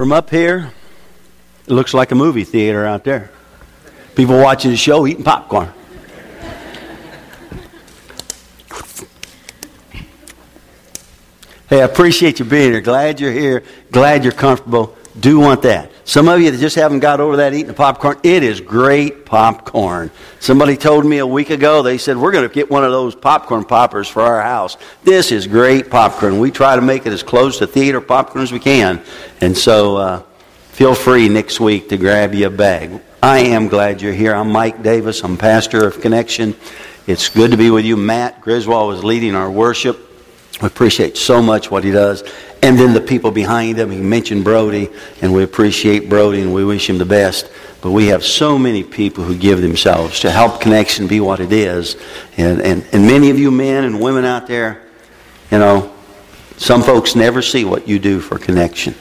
From up here, it looks like a movie theater out there. People watching the show eating popcorn. Hey, I appreciate you being here. Glad you're here. Glad you're comfortable. Do want that. Some of you that just haven't got over that eating the popcorn, it is great popcorn. Somebody told me a week ago, they said, We're going to get one of those popcorn poppers for our house. This is great popcorn. We try to make it as close to theater popcorn as we can. And so uh, feel free next week to grab you a bag. I am glad you're here. I'm Mike Davis. I'm pastor of Connection. It's good to be with you. Matt Griswold was leading our worship. We appreciate so much what he does. And then the people behind him. He mentioned Brody, and we appreciate Brody and we wish him the best. But we have so many people who give themselves to help Connection be what it is. And, and, and many of you men and women out there, you know, some folks never see what you do for Connection.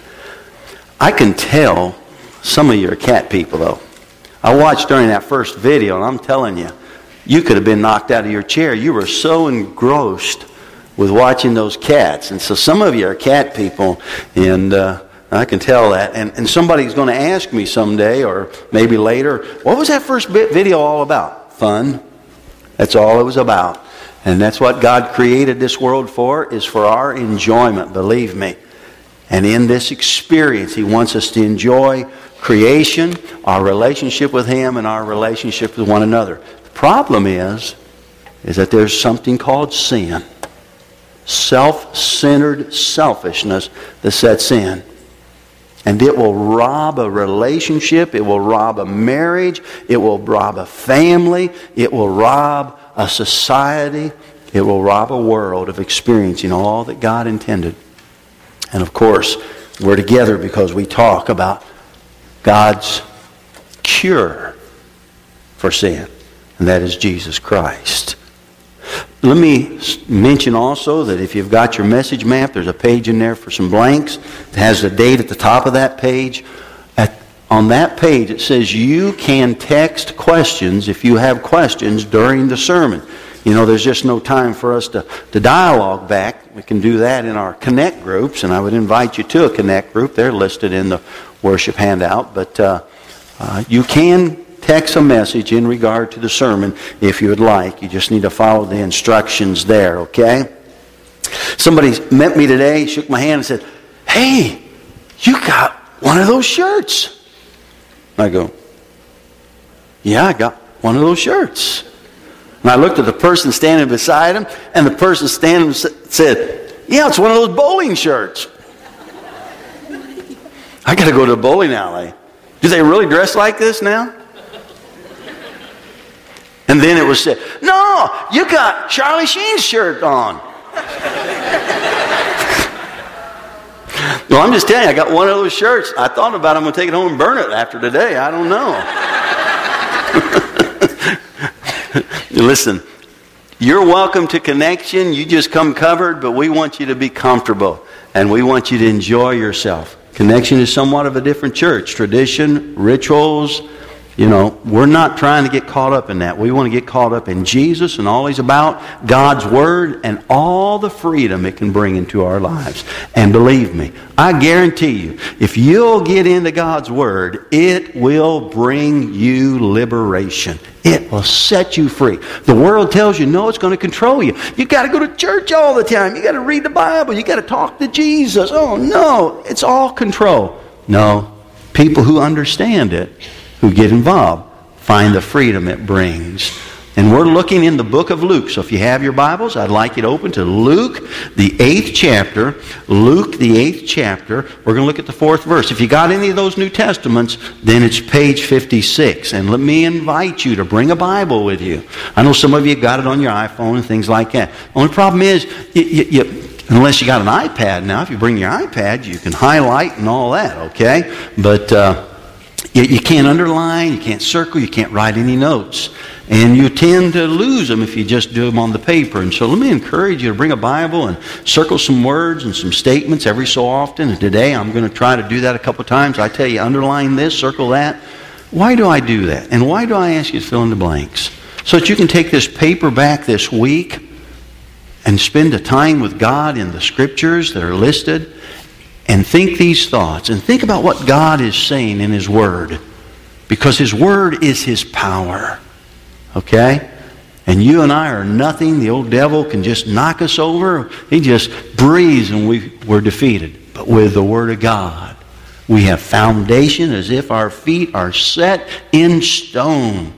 I can tell some of you are cat people, though. I watched during that first video, and I'm telling you, you could have been knocked out of your chair. You were so engrossed with watching those cats. And so some of you are cat people, and uh, I can tell that. And, and somebody's going to ask me someday, or maybe later, what was that first video all about? Fun. That's all it was about. And that's what God created this world for, is for our enjoyment, believe me. And in this experience, He wants us to enjoy creation, our relationship with Him, and our relationship with one another. The problem is, is that there's something called sin self centered selfishness that sets in. And it will rob a relationship, it will rob a marriage, it will rob a family, it will rob a society, it will rob a world of experiencing all that God intended. And of course, we're together because we talk about God's cure for sin, and that is Jesus Christ. Let me mention also that if you've got your message map, there's a page in there for some blanks. It has the date at the top of that page. At, on that page, it says you can text questions if you have questions during the sermon. You know, there's just no time for us to, to dialogue back. We can do that in our Connect groups, and I would invite you to a Connect group. They're listed in the worship handout. But uh, uh, you can text a message in regard to the sermon if you would like. You just need to follow the instructions there, okay? Somebody met me today, shook my hand, and said, Hey, you got one of those shirts. I go, Yeah, I got one of those shirts. And I looked at the person standing beside him, and the person standing said, Yeah, it's one of those bowling shirts. I got to go to the bowling alley. Do they really dress like this now? And then it was said, No, you got Charlie Sheen's shirt on. well, I'm just telling you, I got one of those shirts. I thought about it. I'm going to take it home and burn it after today. I don't know. Listen, you're welcome to connection. You just come covered, but we want you to be comfortable and we want you to enjoy yourself. Connection is somewhat of a different church. Tradition, rituals, you know, we're not trying to get caught up in that. We want to get caught up in Jesus and all He's about, God's Word, and all the freedom it can bring into our lives. And believe me, I guarantee you, if you'll get into God's Word, it will bring you liberation. It will set you free. The world tells you, no, it's going to control you. You got to go to church all the time. You got to read the Bible. You got to talk to Jesus. Oh, no, it's all control. No, people who understand it who get involved find the freedom it brings. And we're looking in the book of Luke. So if you have your Bibles, I'd like you to open to Luke, the eighth chapter. Luke, the eighth chapter. We're going to look at the fourth verse. If you got any of those New Testaments, then it's page 56. And let me invite you to bring a Bible with you. I know some of you got it on your iPhone and things like that. Only problem is, you, you, you, unless you got an iPad now, if you bring your iPad, you can highlight and all that, okay? But. Uh, you, you can't underline, you can't circle, you can't write any notes. And you tend to lose them if you just do them on the paper. And so let me encourage you to bring a Bible and circle some words and some statements every so often. And today I'm going to try to do that a couple times. I tell you, underline this, circle that. Why do I do that? And why do I ask you to fill in the blanks? So that you can take this paper back this week and spend a time with God in the scriptures that are listed and think these thoughts and think about what God is saying in His Word. Because His Word is His power. Okay? And you and I are nothing. The old devil can just knock us over. He just breathes and we, we're defeated. But with the Word of God, we have foundation as if our feet are set in stone.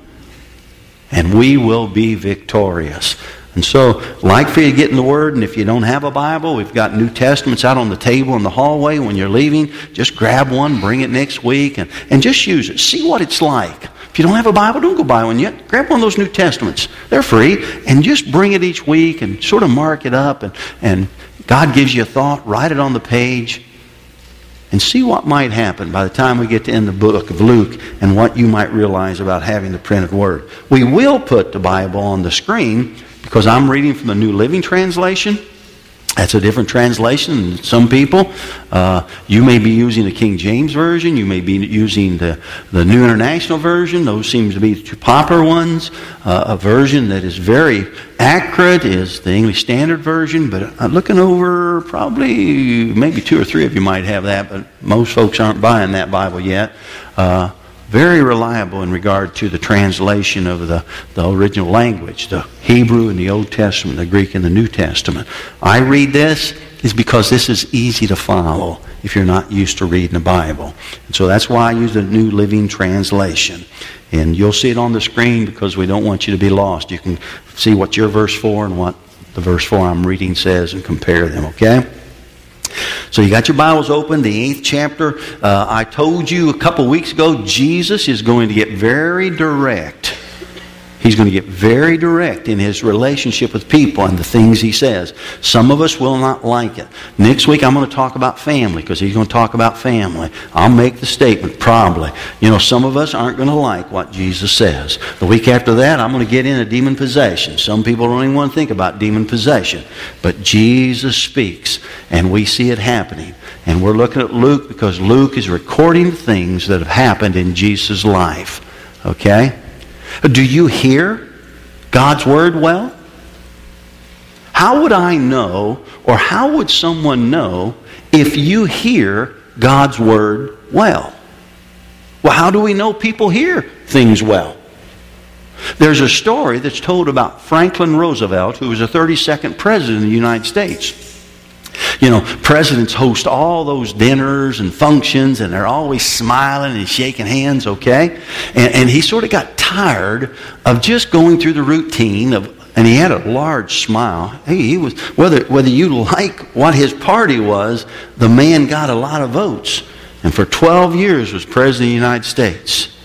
And we will be victorious. And so, like for you to get in the Word, and if you don't have a Bible, we've got New Testaments out on the table in the hallway when you're leaving. Just grab one, bring it next week, and, and just use it. See what it's like. If you don't have a Bible, don't go buy one yet. Grab one of those New Testaments. They're free. And just bring it each week and sort of mark it up. And, and God gives you a thought, write it on the page, and see what might happen by the time we get to end the book of Luke and what you might realize about having the printed word. We will put the Bible on the screen because I'm reading from the New Living Translation. That's a different translation than some people. Uh, you may be using the King James Version. You may be using the, the New International Version. Those seem to be the two popular ones. Uh, a version that is very accurate is the English Standard Version, but uh, looking over, probably maybe two or three of you might have that, but most folks aren't buying that Bible yet. Uh, very reliable in regard to the translation of the, the original language, the Hebrew in the Old Testament, the Greek in the New Testament. I read this is because this is easy to follow if you're not used to reading the Bible. And so that's why I use the New Living Translation. And you'll see it on the screen because we don't want you to be lost. You can see what your verse 4 and what the verse 4 I'm reading says and compare them, okay? So you got your Bibles open, the eighth chapter. Uh, I told you a couple weeks ago, Jesus is going to get very direct. He's going to get very direct in his relationship with people and the things he says. Some of us will not like it. Next week, I'm going to talk about family because he's going to talk about family. I'll make the statement, probably. You know, some of us aren't going to like what Jesus says. The week after that, I'm going to get into demon possession. Some people don't even want to think about demon possession. But Jesus speaks, and we see it happening. And we're looking at Luke because Luke is recording the things that have happened in Jesus' life. Okay? Do you hear God's word well? How would I know, or how would someone know, if you hear God's word well? Well, how do we know people hear things well? There's a story that's told about Franklin Roosevelt, who was the 32nd president of the United States. You know, presidents host all those dinners and functions, and they're always smiling and shaking hands, okay? And, and he sort of got tired of just going through the routine of and he had a large smile. Hey, he was whether whether you like what his party was, the man got a lot of votes, and for 12 years was president of the United States.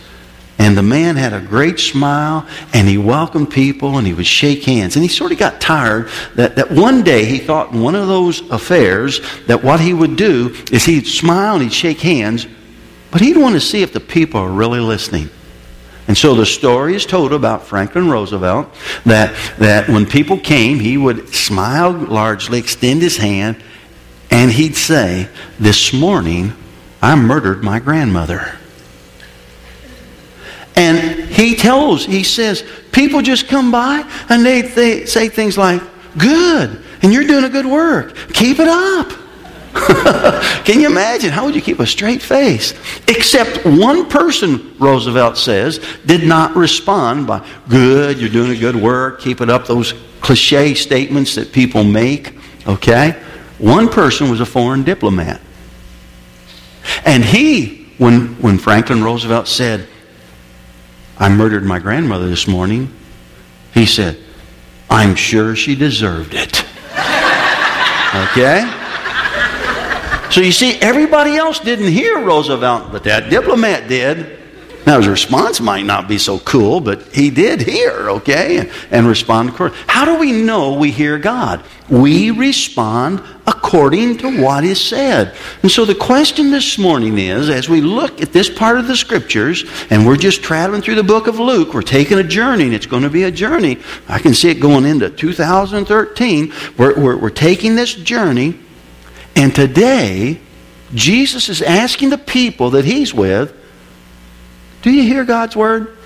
And the man had a great smile and he welcomed people and he would shake hands. And he sort of got tired that, that one day he thought in one of those affairs that what he would do is he'd smile and he'd shake hands, but he'd want to see if the people are really listening. And so the story is told about Franklin Roosevelt that, that when people came, he would smile largely, extend his hand, and he'd say, This morning I murdered my grandmother. And he tells, he says, people just come by and they, they say things like, good, and you're doing a good work. Keep it up. Can you imagine? How would you keep a straight face? Except one person, Roosevelt says, did not respond by, good, you're doing a good work, keep it up, those cliche statements that people make, okay? One person was a foreign diplomat. And he, when, when Franklin Roosevelt said, I murdered my grandmother this morning. He said, I'm sure she deserved it. okay? So you see, everybody else didn't hear Roosevelt, but that diplomat did. Now, his response might not be so cool, but he did hear, okay, and, respond accordingly. How do we know we hear God? We respond according to what is said. And so the question this morning is as we look at this part of the scriptures, and we're just traveling through the book of Luke, we're taking a journey, and it's going to be a journey. I can see it going into 2013. We're, we're, we're taking this journey, and today, Jesus is asking the people that he's with, Do you hear God's word?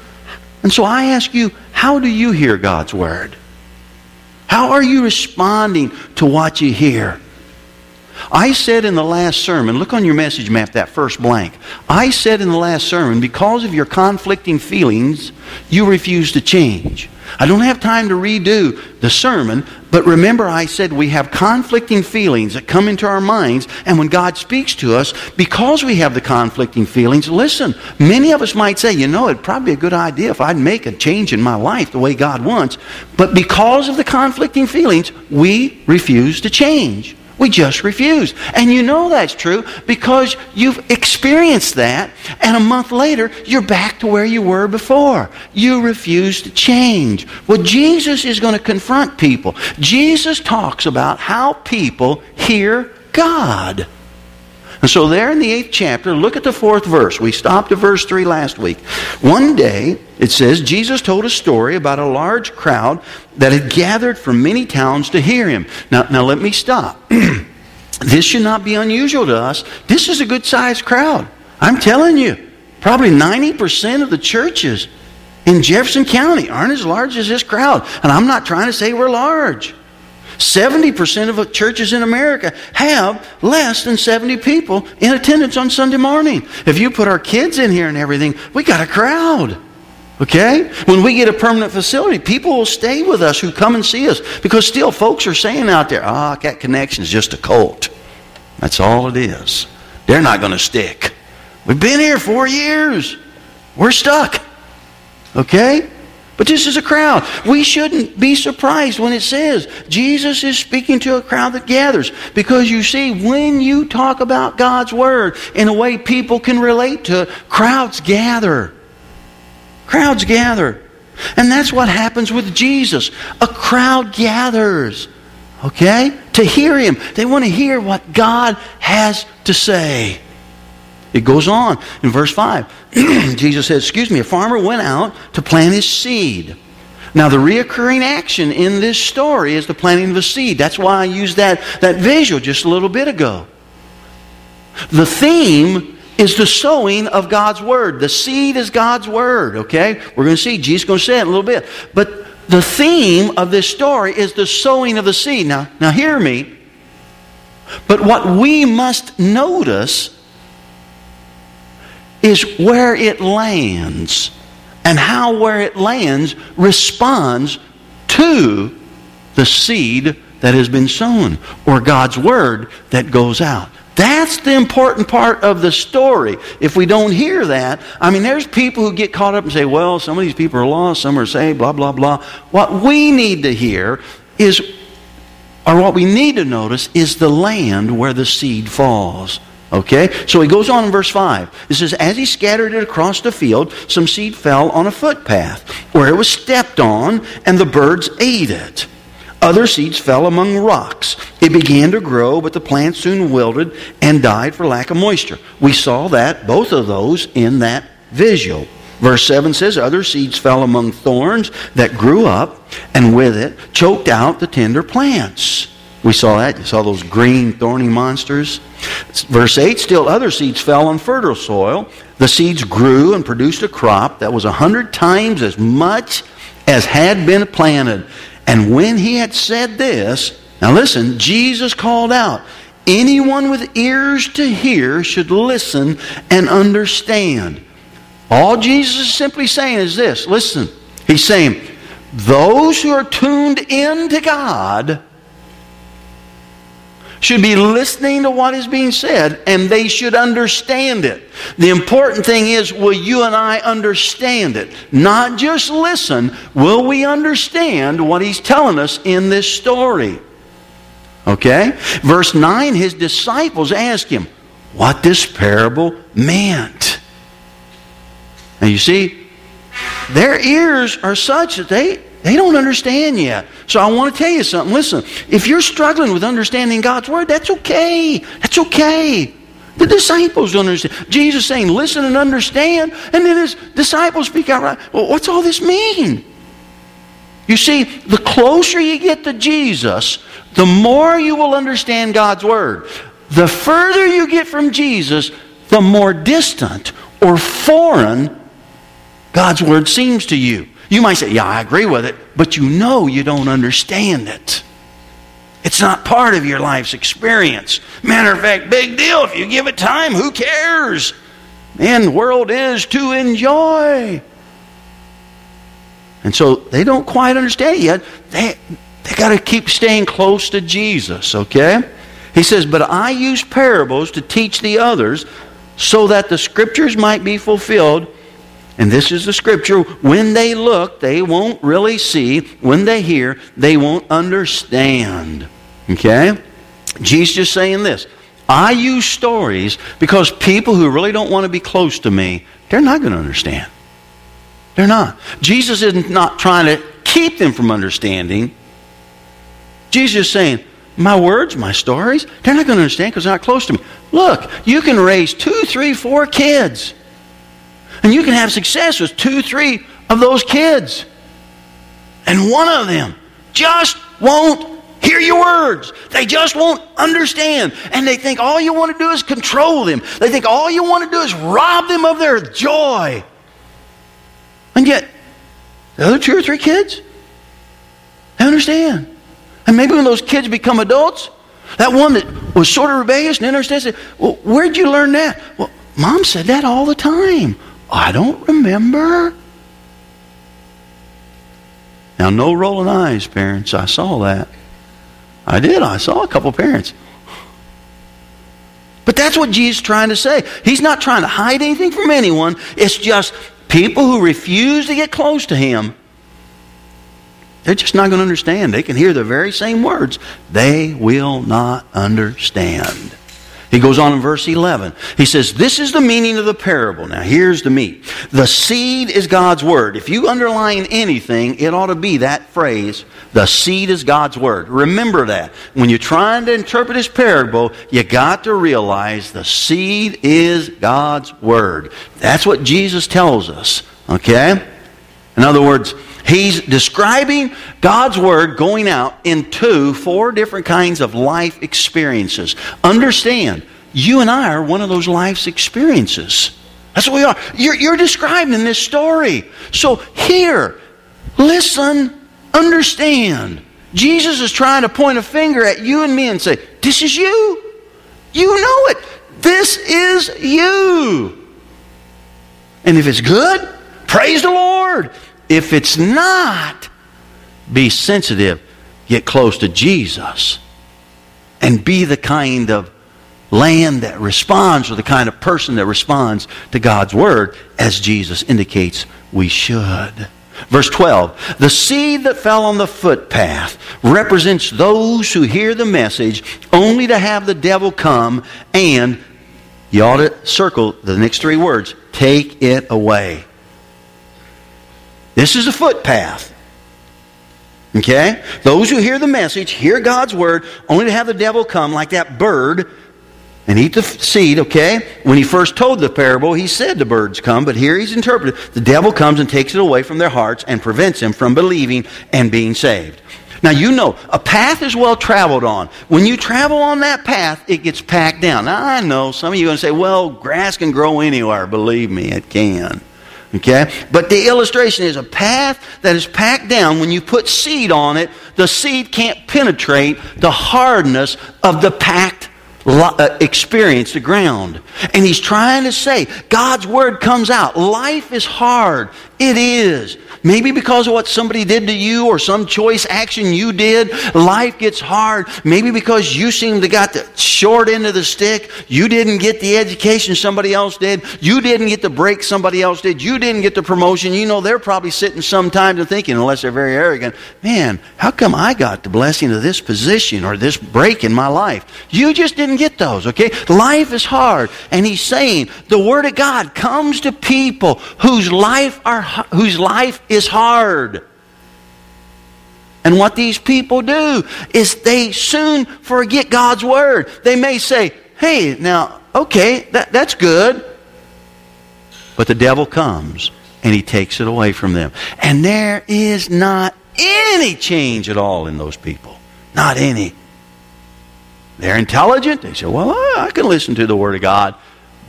And so I ask you, how do you hear God's word? How are you responding to what you hear? I said in the last sermon, look on your message map, that first blank. I said in the last sermon, because of your conflicting feelings, you refuse to change. I don't have time to redo the sermon, but remember I said we have conflicting feelings that come into our minds, and when God speaks to us, because we have the conflicting feelings, listen, many of us might say, you know, it'd probably be a good idea if I'd make a change in my life the way God wants, but because of the conflicting feelings, we refuse to change. We just refuse. And you know that's true because you've experienced that, and a month later, you're back to where you were before. You refuse to change. Well, Jesus is going to confront people. Jesus talks about how people hear God. And so, there in the eighth chapter, look at the fourth verse. We stopped at verse 3 last week. One day, it says, Jesus told a story about a large crowd that had gathered from many towns to hear him. Now, now let me stop. this should not be unusual to us. This is a good sized crowd. I'm telling you, probably 90% of the churches in Jefferson County aren't as large as this crowd. And I'm not trying to say we're large. 70% of churches in America have less than 70 people in attendance on Sunday morning. If you put our kids in here and everything, we got a crowd. Okay? When we get a permanent facility, people will stay with us who come and see us because still folks are saying out there, ah, oh, that connection is just a cult. That's all it is. They're not going to stick. We've been here four years. We're stuck. Okay? But this is a crowd. We shouldn't be surprised when it says Jesus is speaking to a crowd that gathers. Because you see, when you talk about God's Word in a way people can relate to, crowds gather. Crowds gather. And that's what happens with Jesus. A crowd gathers, okay, to hear Him. They want to hear what God has to say. It goes on in verse 5. Jesus says, Excuse me, a farmer went out to plant his seed. Now, the reoccurring action in this story is the planting of the seed. That's why I used that, that visual just a little bit ago. The theme is the sowing of God's word. The seed is God's word, okay? We're going to see, Jesus going to say it in a little bit. But the theme of this story is the sowing of the seed. Now, now hear me. But what we must notice is where it lands and how where it lands responds to the seed that has been sown or God's word that goes out. That's the important part of the story. If we don't hear that, I mean, there's people who get caught up and say, well, some of these people are lost, some are saved, blah, blah, blah. What we need to hear is, or what we need to notice, is the land where the seed falls. Okay? So he goes on in verse 5. It says, As he scattered it across the field, some seed fell on a footpath, where it was stepped on, and the birds ate it. Other seeds fell among rocks. It began to grow, but the plant soon wilted and died for lack of moisture. We saw that, both of those, in that visual. Verse 7 says, Other seeds fell among thorns that grew up, and with it choked out the tender plants. We saw that. You saw those green, thorny monsters. Verse 8 Still other seeds fell on fertile soil. The seeds grew and produced a crop that was a hundred times as much as had been planted. And when he had said this, now listen, Jesus called out, Anyone with ears to hear should listen and understand. All Jesus is simply saying is this listen, he's saying, those who are tuned in to God should be listening to what is being said and they should understand it. The important thing is, will you and I understand it? Not just listen, will we understand what he's telling us in this story? Okay? Verse 9 his disciples ask him what this parable meant. And you see, their ears are such that they they don't understand yet. So I want to tell you something. Listen, if you're struggling with understanding God's Word, that's okay. That's okay. The disciples don't understand. Jesus saying, listen and understand. And then his disciples speak out right. Well, what's all this mean? You see, the closer you get to Jesus, the more you will understand God's Word. The further you get from Jesus, the more distant or foreign God's Word seems to you. You might say, Yeah, I agree with it, but you know you don't understand it. It's not part of your life's experience. Matter of fact, big deal. If you give it time, who cares? Man, the world is to enjoy. And so they don't quite understand it yet. They, they got to keep staying close to Jesus, okay? He says, But I use parables to teach the others so that the scriptures might be fulfilled. And this is the scripture. When they look, they won't really see. When they hear, they won't understand. Okay? Jesus is saying this. I use stories because people who really don't want to be close to me, they're not going to understand. They're not. Jesus is not trying to keep them from understanding. Jesus is saying, my words, my stories, they're not going to understand because they're not close to me. Look, you can raise two, three, four kids. And you can have success with two, three of those kids. And one of them just won't hear your words. They just won't understand. And they think all you want to do is control them. They think all you want to do is rob them of their joy. And yet, the other two or three kids, they understand. And maybe when those kids become adults, that one that was sort of rebellious and understands it, well, where'd you learn that? Well, mom said that all the time. I don't remember. Now, no rolling eyes, parents. I saw that. I did. I saw a couple parents. But that's what Jesus is trying to say. He's not trying to hide anything from anyone. It's just people who refuse to get close to Him they're just not going to understand. They can hear the very same words. They will not understand. He goes on in verse 11. He says, This is the meaning of the parable. Now, here's the meat. The seed is God's word. If you underline anything, it ought to be that phrase, the seed is God's word. Remember that. When you're trying to interpret this parable, you got to realize the seed is God's word. That's what Jesus tells us. Okay? In other words, He's describing God's Word going out into four different kinds of life experiences. Understand, you and I are one of those life's experiences. That's what we are. You're, you're this story. So here, listen, understand. Jesus is trying to point a finger at you and me and say, This is you. You know it. This is you. And if it's good, praise the Lord. If it's not, be sensitive, get close to Jesus, and be the kind of land that responds or the kind of person that responds to God's word as Jesus indicates we should. Verse 12, the seed that fell on the footpath represents those who hear the message only to have the devil come and, you ought to circle the next three words, take it away. This is a footpath. Okay? Those who hear the message, hear God's word, only to have the devil come like that bird and eat the seed, okay? When he first told the parable, he said the birds come, but here he's interpreted the devil comes and takes it away from their hearts and prevents them from believing and being saved. Now, you know, a path is well traveled on. When you travel on that path, it gets packed down. Now, I know some of you are going to say, well, grass can grow anywhere. Believe me, it can. Okay? But the illustration is a path that is packed down. When you put seed on it, the seed can't penetrate the hardness of the packed uh, experience, the ground. And he's trying to say, God's word comes out. Life is hard. It is. Maybe because of what somebody did to you or some choice action you did, life gets hard. Maybe because you seem to got the short end of the stick. You didn't get the education somebody else did. You didn't get the break somebody else did. You didn't get the promotion. You know, they're probably sitting sometimes and thinking, unless they're very arrogant, man, how come I got the blessing of this position or this break in my life? You just didn't get those, okay? Life is hard. And he's saying the Word of God comes to people whose life, are, whose life is hard. And what these people do is they soon forget God's word. They may say, hey, now, okay, that, that's good. But the devil comes and he takes it away from them. And there is not any change at all in those people. Not any. They're intelligent. They say, well, I can listen to the Word of God.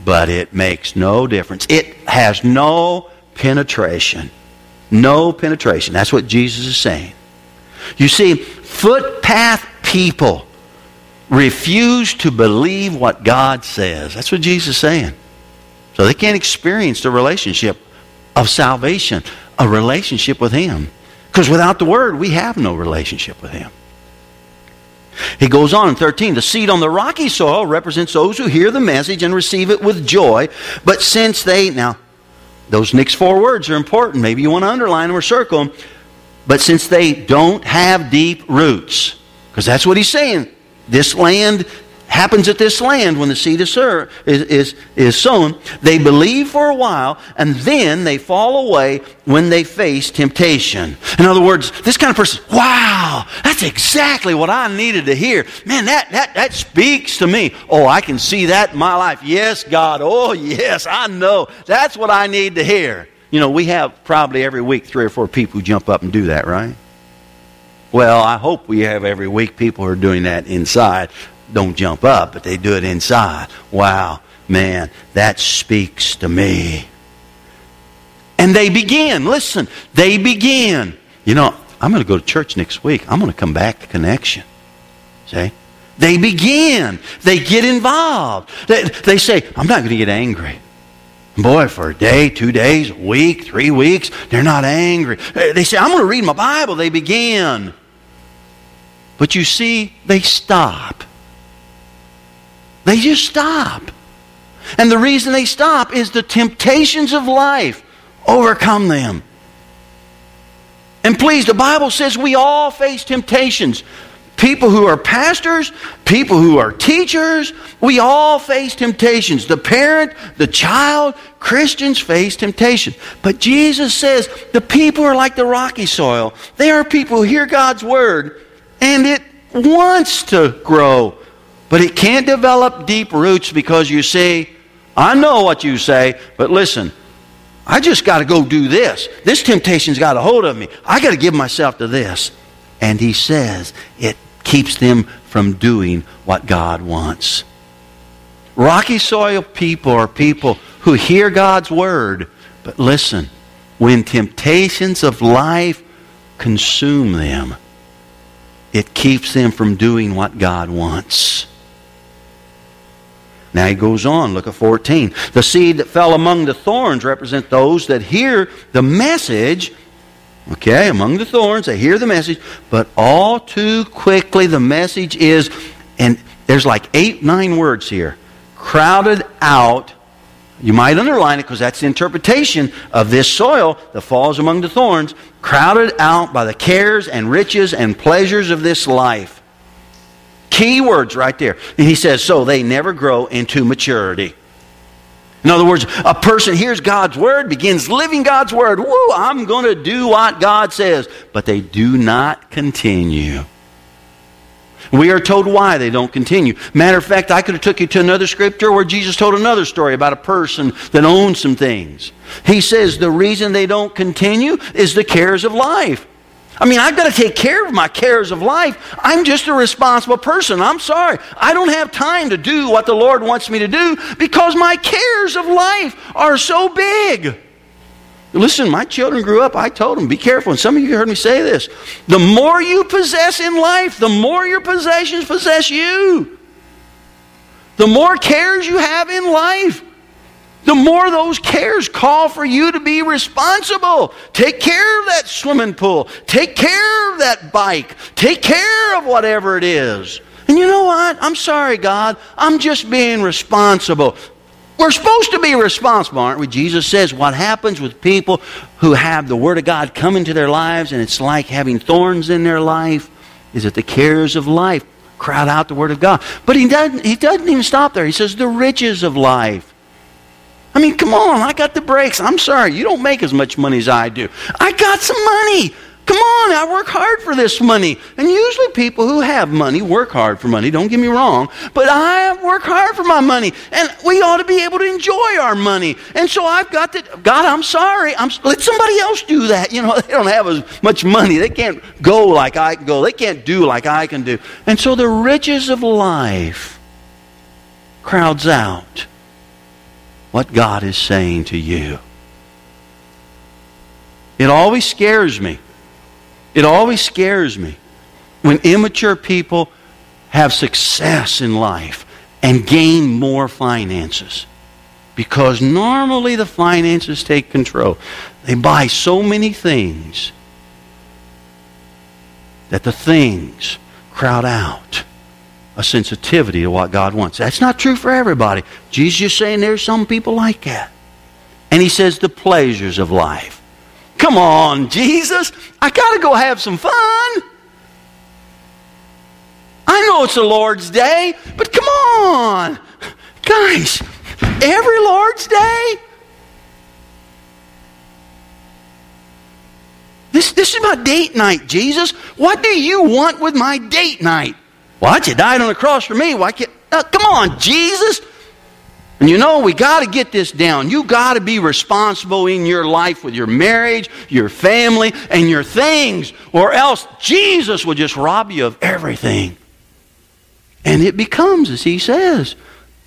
But it makes no difference. It has no penetration. No penetration. That's what Jesus is saying. You see, footpath people refuse to believe what God says. That's what Jesus is saying. So they can't experience the relationship of salvation, a relationship with Him. Because without the Word, we have no relationship with Him. He goes on in 13, the seed on the rocky soil represents those who hear the message and receive it with joy. But since they, now, those next four words are important. Maybe you want to underline them or circle them. But since they don't have deep roots, because that's what he's saying, this land happens at this land when the seed is, is, is, is sown. They believe for a while, and then they fall away when they face temptation. In other words, this kind of person, wow, that's exactly what I needed to hear. Man, that, that, that speaks to me. Oh, I can see that in my life. Yes, God. Oh, yes, I know. That's what I need to hear. You know, we have probably every week three or four people who jump up and do that, right? Well, I hope we have every week people who are doing that inside don't jump up, but they do it inside. Wow, man, that speaks to me. And they begin, listen, they begin. You know, I'm going to go to church next week. I'm going to come back to connection. See? They begin. They get involved. They, they say, I'm not going to get angry. Boy, for a day, two days, a week, three weeks, they're not angry. They say, I'm going to read my Bible. They begin. But you see, they stop. They just stop. And the reason they stop is the temptations of life overcome them. And please, the Bible says we all face temptations. People who are pastors, people who are teachers, we all face temptations. The parent, the child, Christians face temptation. But Jesus says the people are like the rocky soil. They are people who hear God's word and it wants to grow but it can't develop deep roots because you see, I know what you say, but listen, I just got to go do this. This temptation's got a hold of me. I got to give myself to this. And he says it keeps them from doing what God wants. Rocky soil people are people who hear God's word, but listen, when temptations of life consume them, it keeps them from doing what God wants. Now he goes on, look at 14. The seed that fell among the thorns represent those that hear the message. Okay, among the thorns, they hear the message, but all too quickly the message is, and there's like eight, nine words here, crowded out. You might underline it because that's the interpretation of this soil that falls among the thorns, crowded out by the cares and riches and pleasures of this life Key words right there. And he says, so they never grow into maturity. In other words, a person hears God's word, begins living God's word. Woo, I'm going to do what God says. But they do not continue. We are told why they don't continue. Matter of fact, I could have took you to another scripture where Jesus told another story about a person that owns some things. He says the reason they don't continue is the cares of life. I mean, I've got to take care of my cares of life. I'm just a responsible person. I'm sorry. I don't have time to do what the Lord wants me to do because my cares of life are so big. Listen, my children grew up. I told them, be careful. And some of you heard me say this. The more you possess in life, the more your possessions possess you. The more cares you have in life, the more those cares call for you to be responsible. Take care of that swimming pool. Take care of that bike. Take care of whatever it is. And you know what? I'm sorry, God. I'm just being responsible. We're supposed to be responsible, aren't we? Jesus says what happens with people who have the Word of God come into their lives and it's like having thorns in their life is that the cares of life crowd out the Word of God. But he doesn't, he doesn't even stop there. He says the riches of life. I mean, come on, I got the breaks. I'm sorry, you don't make as much money as I do. I got some money. Come on, I work hard for this money. And usually people who have money work hard for money, don't get me wrong. But I work hard for my money. And we ought to be able to enjoy our money. And so I've got to, God, I'm sorry. I'm, let somebody else do that. You know, they don't have as much money. They can't go like I can go. They can't do like I can do. And so the riches of life crowds out what God is saying to you. It always scares me. It always scares me when immature people have success in life and gain more finances. Because normally the finances take control. They buy so many things that the things crowd out a sensitivity to what God wants. That's not true for everybody. Jesus is saying there's some people like that. And he says the pleasures of life. Come on, Jesus. I got to go have some fun. I know it's the Lord's day, but come on. Guys, every Lord's day? This, this is my date night, Jesus. What do you want with my date night? What? You died on the cross for me. Why can't. Uh, come on, Jesus. And you know, we got to get this down. You got to be responsible in your life with your marriage, your family, and your things, or else Jesus will just rob you of everything. And it becomes, as he says,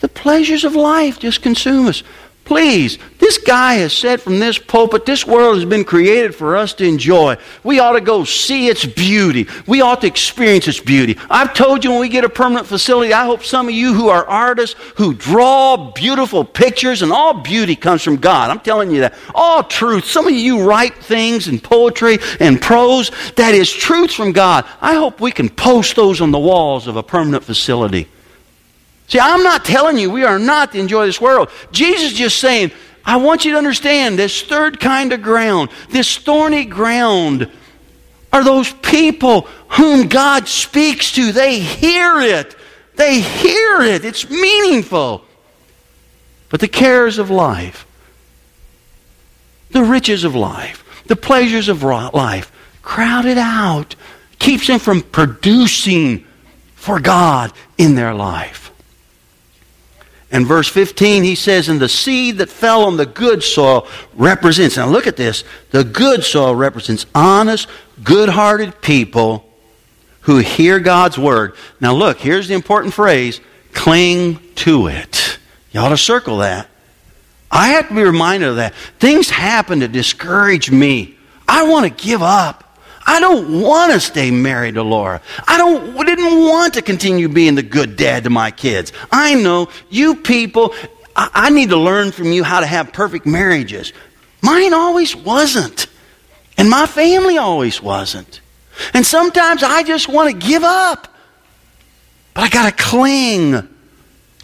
the pleasures of life just consume us. Please, this guy has said from this pulpit, this world has been created for us to enjoy. We ought to go see its beauty. We ought to experience its beauty. I've told you when we get a permanent facility, I hope some of you who are artists, who draw beautiful pictures, and all beauty comes from God. I'm telling you that. All truth. Some of you write things in poetry and prose that is truth from God. I hope we can post those on the walls of a permanent facility. See, I'm not telling you we are not to enjoy this world. Jesus is just saying, I want you to understand this third kind of ground, this thorny ground, are those people whom God speaks to. They hear it. They hear it. It's meaningful. But the cares of life, the riches of life, the pleasures of life, crowd it out, keeps them from producing for God in their life. And verse 15, he says, And the seed that fell on the good soil represents, now look at this, the good soil represents honest, good hearted people who hear God's word. Now look, here's the important phrase cling to it. You ought to circle that. I have to be reminded of that. Things happen to discourage me. I want to give up. I don't want to stay married to Laura. I don't didn't want to continue being the good dad to my kids. I know you people I, I need to learn from you how to have perfect marriages. Mine always wasn't. And my family always wasn't. And sometimes I just want to give up. But I got to cling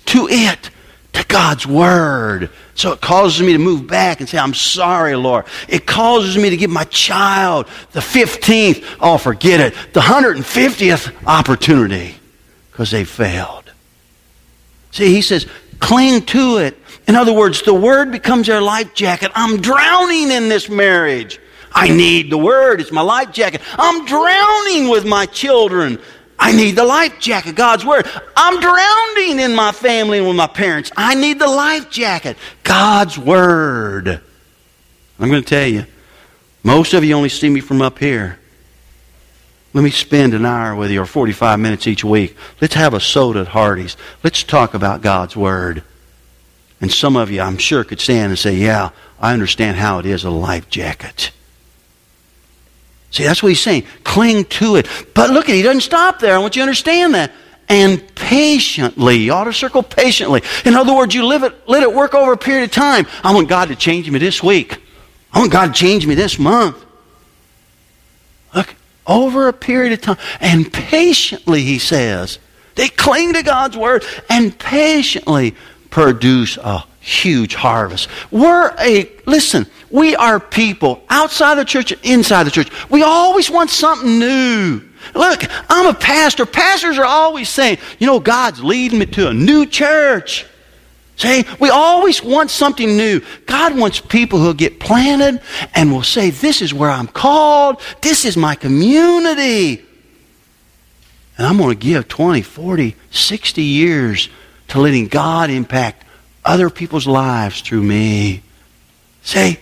to it to God's Word. So it causes me to move back and say, I'm sorry, Lord. It causes me to give my child the 15th, oh, forget it, the 150th opportunity because they failed. See, he says, cling to it. In other words, the Word becomes their life jacket. I'm drowning in this marriage. I need the Word. It's my life jacket. I'm drowning with my children. I need the life jacket, God's Word. I'm drowning in my family and with my parents. I need the life jacket, God's Word. I'm going to tell you, most of you only see me from up here. Let me spend an hour with you or 45 minutes each week. Let's have a soda at Hardee's. Let's talk about God's Word. And some of you, I'm sure, could stand and say, Yeah, I understand how it is a life jacket. See, that's what he's saying. Cling to it. But look, at, he doesn't stop there. I want you to understand that. And patiently. You ought to circle patiently. In other words, you live it, let it work over a period of time. I want God to change me this week. I want God to change me this month. Look, over a period of time. And patiently, he says. They cling to God's word and patiently produce a huge harvest. We're a, listen, we are people outside the church and inside the church. We always want something new. Look, I'm a pastor. Pastors are always saying, you know, God's leading me to a new church. See, we always want something new. God wants people who get planted and will say, This is where I'm called. This is my community. And I'm going to give 20, 40, 60 years to letting God impact other people's lives through me. Say,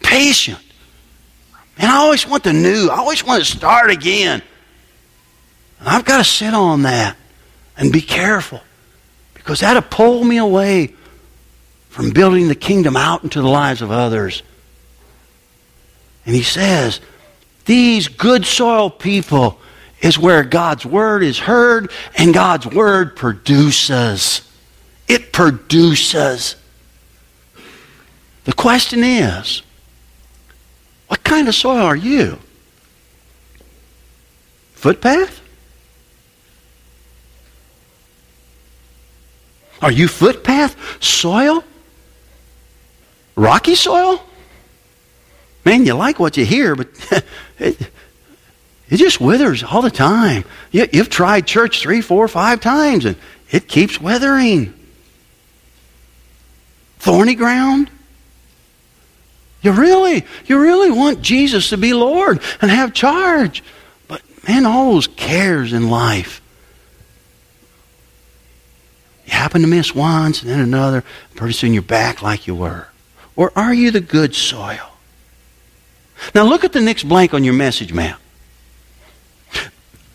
patient. And I always want the new. I always want to start again. And I've got to sit on that and be careful because that'll pull me away from building the kingdom out into the lives of others. And he says, these good soil people, is where God's Word is heard and God's Word produces. It produces. The question is, what kind of soil are you? Footpath? Are you footpath? Soil? Rocky soil? Man, you like what you hear, but it, it just withers all the time. You, you've tried church three, four, five times, and it keeps withering. Thorny ground? You really, you really want Jesus to be Lord and have charge. But man, all those cares in life. You happen to miss once and then another, pretty soon you're back like you were. Or are you the good soil? Now look at the next blank on your message map.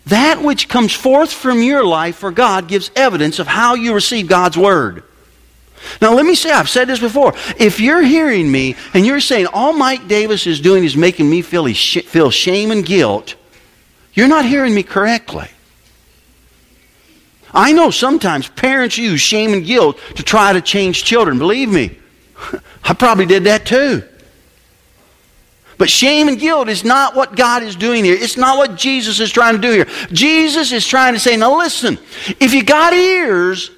That which comes forth from your life for God gives evidence of how you receive God's Word. Now, let me say, I've said this before. If you're hearing me and you're saying all Mike Davis is doing is making me feel, feel shame and guilt, you're not hearing me correctly. I know sometimes parents use shame and guilt to try to change children. Believe me, I probably did that too. But shame and guilt is not what God is doing here. It's not what Jesus is trying to do here. Jesus is trying to say, now listen, if you got ears,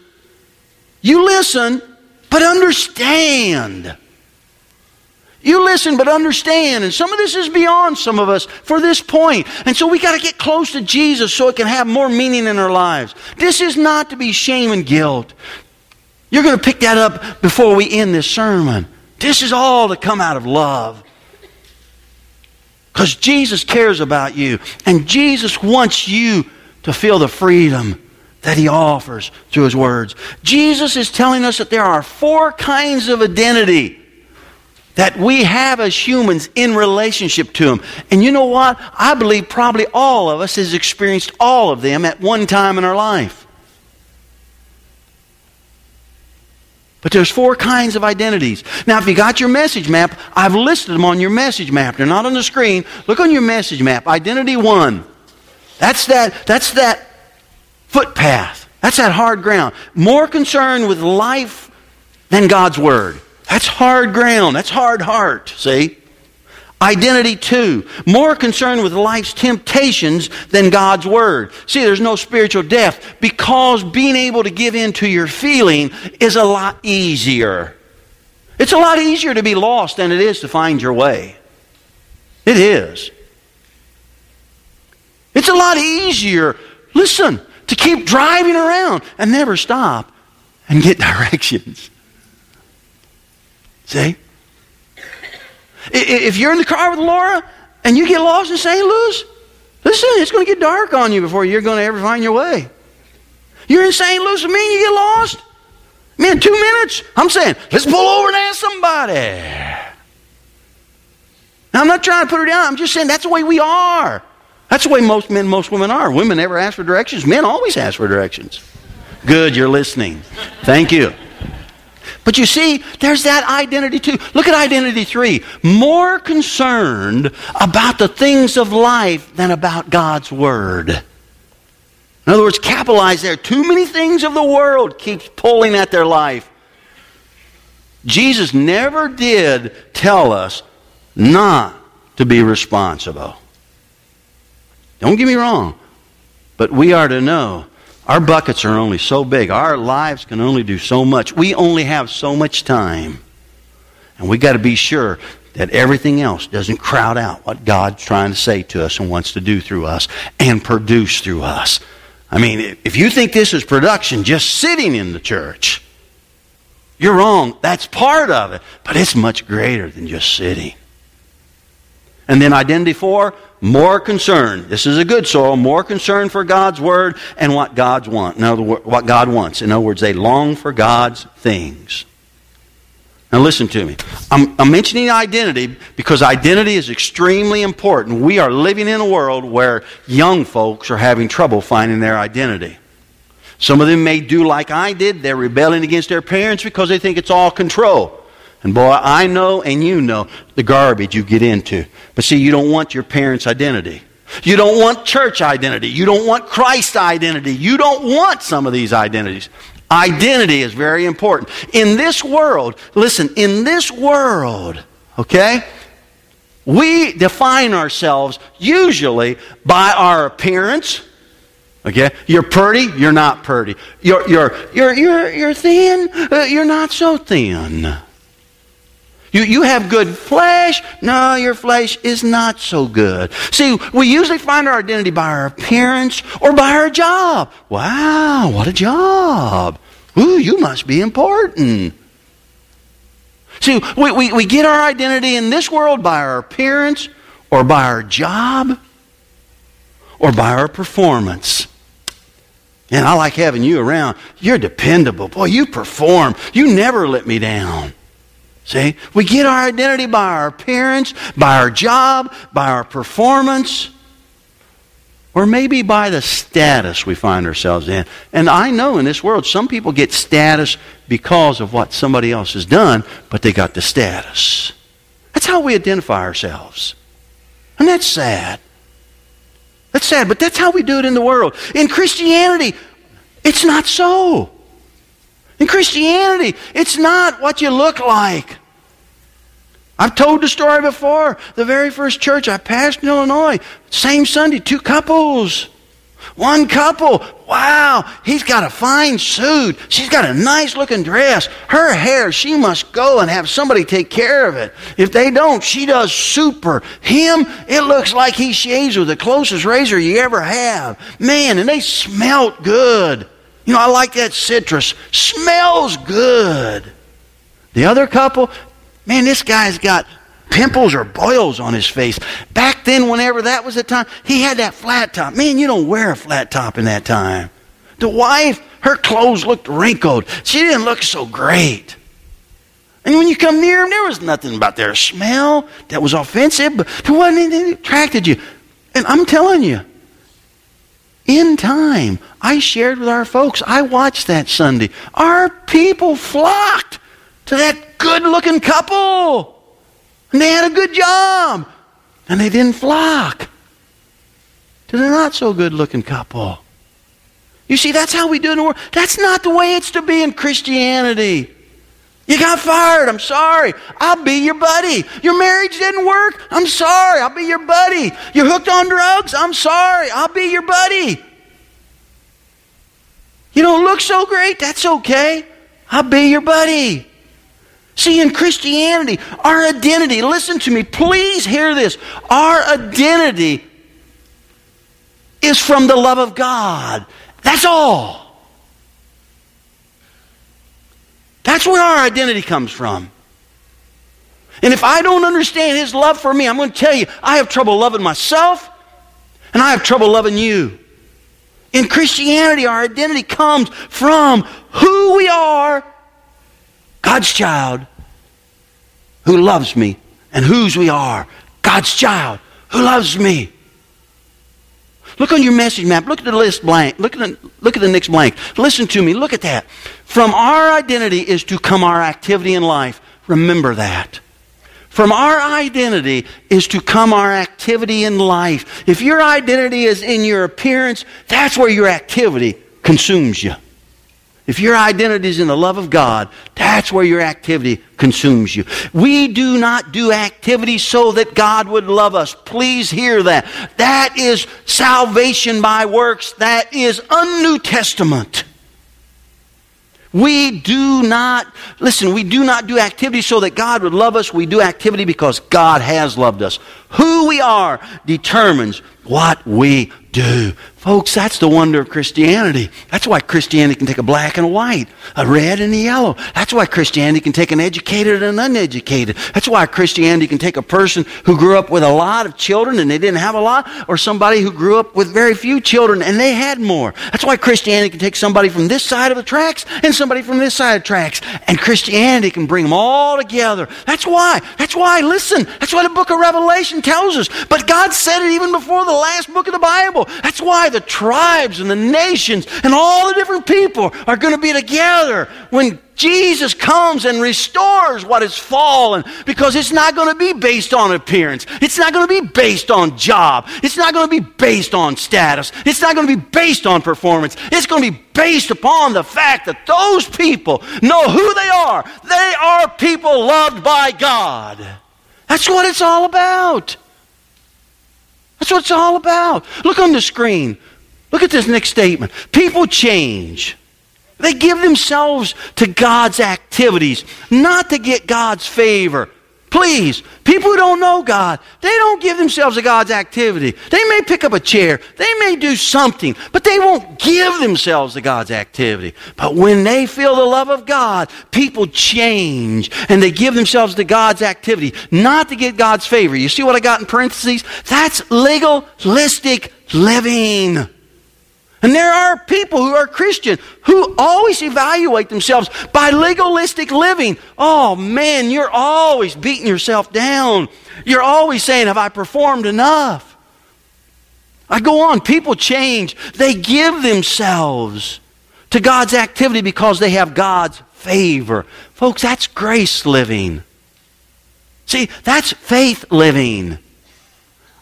you listen but understand. You listen, but understand. And some of this is beyond some of us for this point. And so we got to get close to Jesus so it can have more meaning in our lives. This is not to be shame and guilt. You're going to pick that up before we end this sermon. This is all to come out of love. Because Jesus cares about you. And Jesus wants you to feel the freedom that he offers through his words. Jesus is telling us that there are four kinds of identity that we have as humans in relationship to him. And you know what? I believe probably all of us has experienced all of them at one time in our life. But there's four kinds of identities. Now, if you got your message map, I've listed them on your message map. They're not on the screen. Look on your message map. Identity one. That's that, that's that footpath. That's that hard ground. More concerned with life than God's Word. That's hard ground. That's hard heart, see? Identity two, more concerned with life's temptations than God's Word. See, there's no spiritual death because being able to give in to your feeling is a lot easier. It's a lot easier to be lost than it is to find your way. It is. It's a lot easier. Listen, to keep driving around and never stop and get directions. See? If you're in the car with Laura and you get lost in St. Louis, listen, it's going to get dark on you before you're going to ever find your way. You're in St. Louis with me and you get lost? Man, two minutes. I'm saying, let's pull over and ask somebody. Now, I'm not trying to put her down. I'm just saying that's the way we are. That's the way most men, most women are. Women never ask for directions. Men always ask for directions. Good, you're listening. Thank you. But you see, there's that identity too. Look at identity three. More concerned about the things of life than about God's Word. In other words, capitalize there. Too many things of the world keeps pulling at their life. Jesus never did tell us not to be responsible. Don't get me wrong, but we are to know our buckets are only so big. Our lives can only do so much. We only have so much time. And we got to be sure that everything else doesn't crowd out what God's trying to say to us and wants to do through us and produce through us. I mean, if you think this is production just sitting in the church, you're wrong. That's part of it, but it's much greater than just sitting. And then identity four, more concern. This is a good soil. More concern for God's word and what God's want. In other words, what God wants. In other words, they long for God's things. Now listen to me. I'm, I'm, mentioning identity because identity is extremely important. We are living in a world where young folks are having trouble finding their identity. Some of them may do like I did. They're rebelling against their parents because they think it's all control. And boy, I know and you know the garbage you get into. But see, you don't want your parents' identity. You don't want church identity. You don't want Christ identity. You don't want some of these identities. Identity is very important. In this world, listen, in this world, okay, we define ourselves usually by our appearance. Okay, you're pretty, you're not pretty. You're you're you're you're, you're thin, uh, you're not so thin. You, you have good flesh. No, your flesh is not so good. See, we usually find our identity by our appearance or by our job. Wow, what a job. Ooh, you must be important. See, we, we, we get our identity in this world by our appearance or by our job or by our performance. And I like having you around. You're dependable. Boy, you perform. You never let me down. See? We get our identity by our appearance, by our job, by our performance, or maybe by the status we find ourselves in. And I know in this world, some people get status because of what somebody else has done, but they got the status. That's how we identify ourselves. And that's sad. That's sad, but that's how we do it in the world. In Christianity, it's not so. In Christianity, it's not what you look like. I've told the story before. The very first church I passed in Illinois, same Sunday, two couples. One couple, wow, he's got a fine suit. She's got a nice looking dress. Her hair, she must go and have somebody take care of it. If they don't, she does super. Him, it looks like he shaves with the closest razor you ever have. Man, and they smelt good. You know, I like that citrus. Smells good. The other couple, man, this guy's got pimples or boils on his face. Back then, whenever that was the time, he had that flat top. Man, you don't wear a flat top in that time. The wife, her clothes looked wrinkled. She didn't look so great. And when you come near him, there was nothing about their smell that was offensive, but there wasn't anything that attracted you. And I'm telling you, in time, I shared with our folks, I watched that Sunday. Our people flocked to that good looking couple. And they had a good job. And they didn't flock to the not so good looking couple. You see, that's how we do it in the world. That's not the way it's to be in Christianity. You got fired. I'm sorry. I'll be your buddy. Your marriage didn't work. I'm sorry. I'll be your buddy. You're hooked on drugs. I'm sorry. I'll be your buddy. You don't look so great. That's okay. I'll be your buddy. See, in Christianity, our identity, listen to me, please hear this. Our identity is from the love of God. That's all. That's where our identity comes from. And if I don't understand His love for me, I'm going to tell you, I have trouble loving myself and I have trouble loving you. In Christianity, our identity comes from who we are God's child who loves me and whose we are. God's child who loves me. Look on your message map. Look at the list blank. Look at the, look at the next blank. Listen to me. Look at that. From our identity is to come our activity in life. Remember that. From our identity is to come our activity in life. If your identity is in your appearance, that's where your activity consumes you. If your identity is in the love of God, that's where your activity consumes you. We do not do activity so that God would love us. Please hear that. That is salvation by works. That is un New Testament. We do not, listen, we do not do activity so that God would love us. We do activity because God has loved us. Who we are determines what we do. Folks, that's the wonder of Christianity. That's why Christianity can take a black and a white, a red and a yellow. That's why Christianity can take an educated and an uneducated. That's why Christianity can take a person who grew up with a lot of children and they didn't have a lot, or somebody who grew up with very few children and they had more. That's why Christianity can take somebody from this side of the tracks and somebody from this side of the tracks. And Christianity can bring them all together. That's why. That's why. Listen, that's what the book of Revelation tells us. But God said it even before the last book of the Bible. People. That's why the tribes and the nations and all the different people are going to be together when Jesus comes and restores what has fallen because it's not going to be based on appearance. It's not going to be based on job. It's not going to be based on status. It's not going to be based on performance. It's going to be based upon the fact that those people know who they are. They are people loved by God. That's what it's all about. That's what it's all about. Look on the screen. Look at this next statement. People change. They give themselves to God's activities, not to get God's favor. Please, people who don't know God, they don't give themselves to God's activity. They may pick up a chair, they may do something, but they won't give themselves to God's activity. But when they feel the love of God, people change and they give themselves to God's activity, not to get God's favor. You see what I got in parentheses? That's legalistic living. And there are people who are Christian who always evaluate themselves by legalistic living. Oh man, you're always beating yourself down. You're always saying, Have I performed enough? I go on, people change. They give themselves to God's activity because they have God's favor. Folks, that's grace living. See, that's faith living.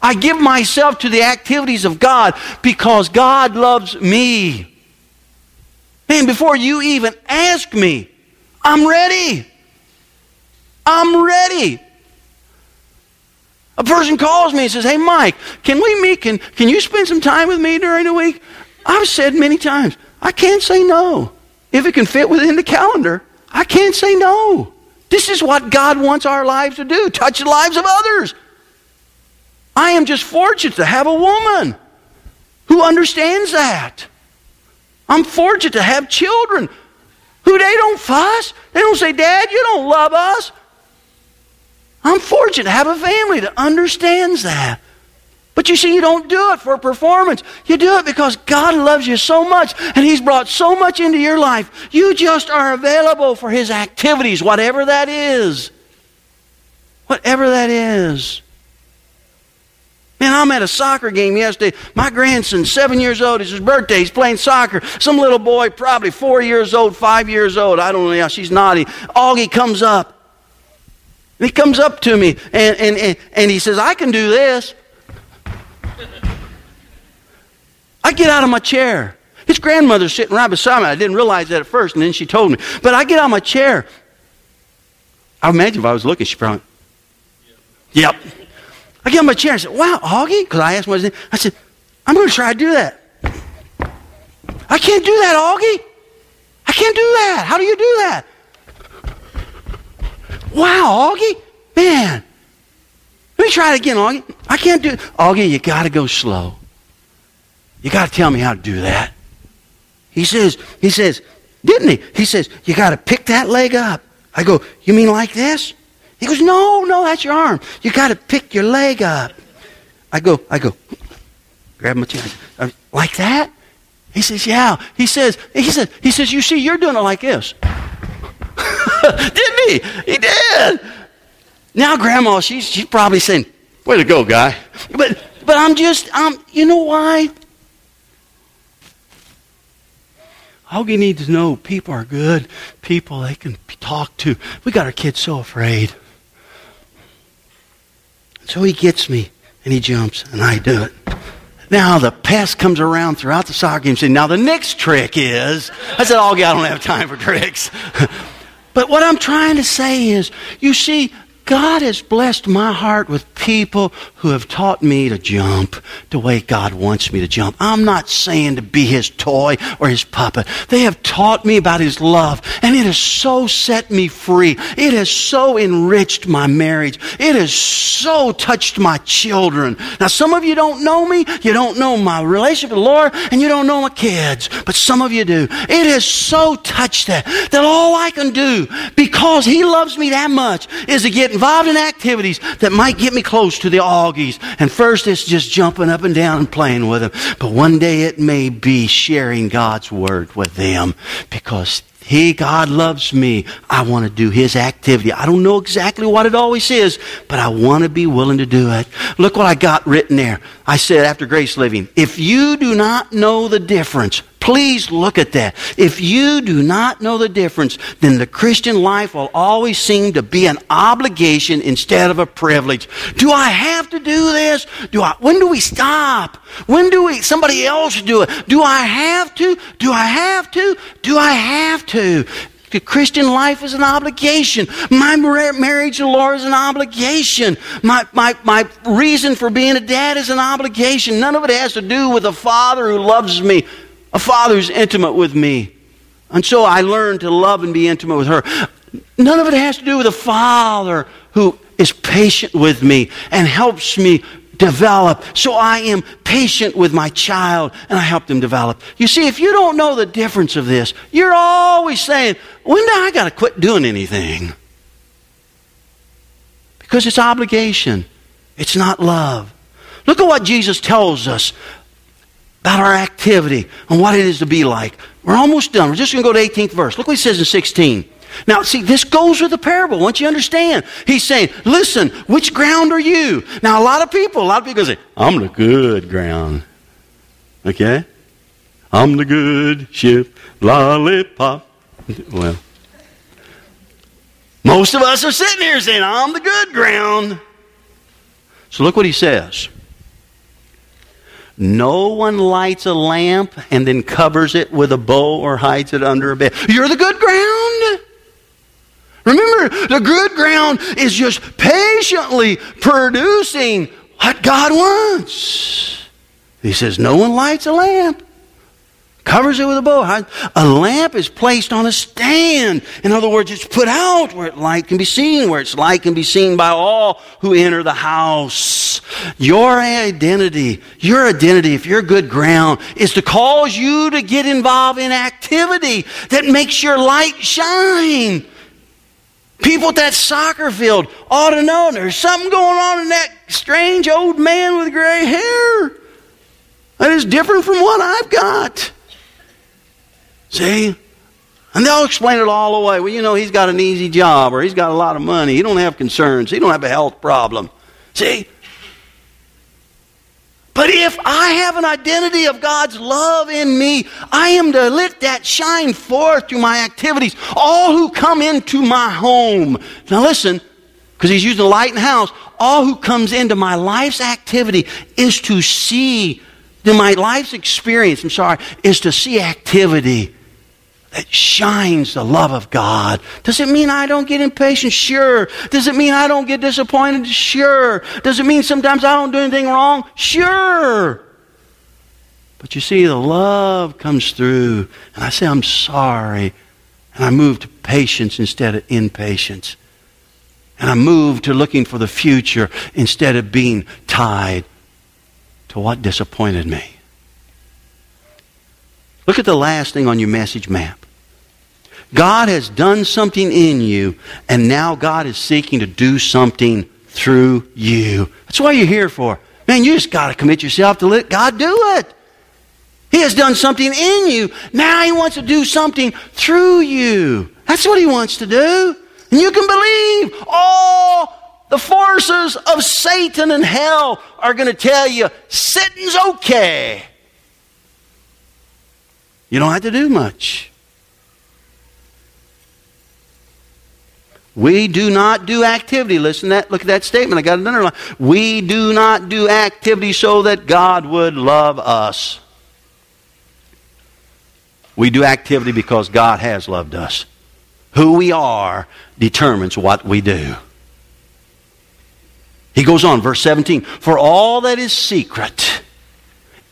I give myself to the activities of God because God loves me. Man, before you even ask me, I'm ready. I'm ready. A person calls me and says, Hey, Mike, can we meet? Can, can you spend some time with me during the week? I've said many times, I can't say no. If it can fit within the calendar, I can't say no. This is what God wants our lives to do touch the lives of others. I am just fortunate to have a woman who understands that. I'm fortunate to have children who they don't fuss. They don't say, Dad, you don't love us. I'm fortunate to have a family that understands that. But you see, you don't do it for performance. You do it because God loves you so much and He's brought so much into your life. You just are available for His activities, whatever that is. Whatever that is. Man, I'm at a soccer game yesterday. My grandson, seven years old, it's his birthday. He's playing soccer. Some little boy, probably four years old, five years old. I don't know. She's naughty. Augie comes up. He comes up to me and, and, and, and he says, I can do this. I get out of my chair. His grandmother's sitting right beside me. I didn't realize that at first, and then she told me. But I get out of my chair. I imagine if I was looking, she probably, yep. I get on my chair and I said, Wow, Augie? Because I asked him what his name. I said, I'm going to try to do that. I can't do that, Augie. I can't do that. How do you do that? Wow, Augie? Man. Let me try it again, Augie. I can't do it. Augie, you got to go slow. You got to tell me how to do that. He says, he says, didn't he? He says, you got to pick that leg up. I go, you mean like this? He goes, No, no, that's your arm. You got to pick your leg up. I go, I go, grab my chin. Like that? He says, Yeah. He says, he says, he says, you see, you're doing it like this. Didn't he? He did. Now grandma, she's she's probably saying, Way to go, guy. But but I'm just um you know why? All you need to know people are good, people they can talk to. We got our kids so afraid. So he gets me and he jumps and I do it. Now the pest comes around throughout the soccer game saying, now the next trick is, I said, oh, yeah, I don't have time for tricks. but what I'm trying to say is, you see, God has blessed my heart with people who have taught me to jump the way God wants me to jump. I'm not saying to be his toy or his puppet. They have taught me about his love, and it has so set me free. It has so enriched my marriage. It has so touched my children. Now, some of you don't know me. You don't know my relationship with the Lord, and you don't know my kids, but some of you do. It has so touched that, that all I can do, because he loves me that much, is to get involved in activities that might get me close to the Augies. And first it's just jumping up and down and playing with them. But one day it may be sharing God's word with them because He, God loves me. I want to do His activity. I don't know exactly what it always is, but I want to be willing to do it. Look what I got written there. I said after Grace Living, if you do not know the difference, please look at that. If you do not know the difference, then the Christian life will always seem to be an obligation instead of a privilege. Do I have to do this? Do I, when do we stop? When do we, somebody else do it? Do I have to? Do I have to? Do I have to? The Christian life is an obligation. My marriage to the Lord is an obligation. My, my, my reason for being a dad is an obligation. None of it has to do with a father who loves me, a father who's intimate with me. And so I learned to love and be intimate with her. None of it has to do with a father who is patient with me and helps me develop. So I am patient with my child and I help them develop. You see, if you don't know the difference of this, you're always saying, when do I got to quit doing anything? Because it's obligation. It's not love. Look at what Jesus tells us about our activity and what it is to be like. We're almost done. We're just going to go to 18th verse. Look what he says in 16. Now, see, this goes with the parable. Once you understand, he's saying, listen, which ground are you? Now, a lot of people, a lot of people say, I'm the good ground. Okay? I'm the good ship, lollipop. Well, most of us are sitting here saying, I'm the good ground. So look what he says. No one lights a lamp and then covers it with a bow or hides it under a bed. You're the good ground. Remember, the good ground is just patiently producing what God wants. He says, No one lights a lamp, covers it with a bow. A lamp is placed on a stand. In other words, it's put out where light can be seen, where its light can be seen by all who enter the house. Your identity, your identity, if you're good ground, is to cause you to get involved in activity that makes your light shine. People at that soccer field ought to know there's something going on in that strange old man with gray hair that is different from what I've got. See? And they'll explain it all away. Well, you know, he's got an easy job or he's got a lot of money. He don't have concerns. He don't have a health problem. See? But if I have an identity of God's love in me, I am to let that shine forth through my activities. All who come into my home. Now listen, because he's using light in the house. All who comes into my life's activity is to see, the my life's experience, I'm sorry, is to see activity that shines the love of God. Does it mean I don't get impatient? Sure. Does it mean I don't get disappointed? Sure. Does it mean sometimes I don't do anything wrong? Sure. But you see, the love comes through, and I say, I'm sorry. And I move to patience instead of impatience. And I move to looking for the future instead of being tied to what disappointed me. Look at the last thing on your message map. God has done something in you, and now God is seeking to do something through you. That's what you're here for. Man, you just got to commit yourself to let God do it. He has done something in you. Now He wants to do something through you. That's what He wants to do. And you can believe all the forces of Satan and hell are going to tell you sitting's okay. You don't have to do much. We do not do activity. Listen that look at that statement. I got it underlined. We do not do activity so that God would love us. We do activity because God has loved us. Who we are determines what we do. He goes on, verse 17, for all that is secret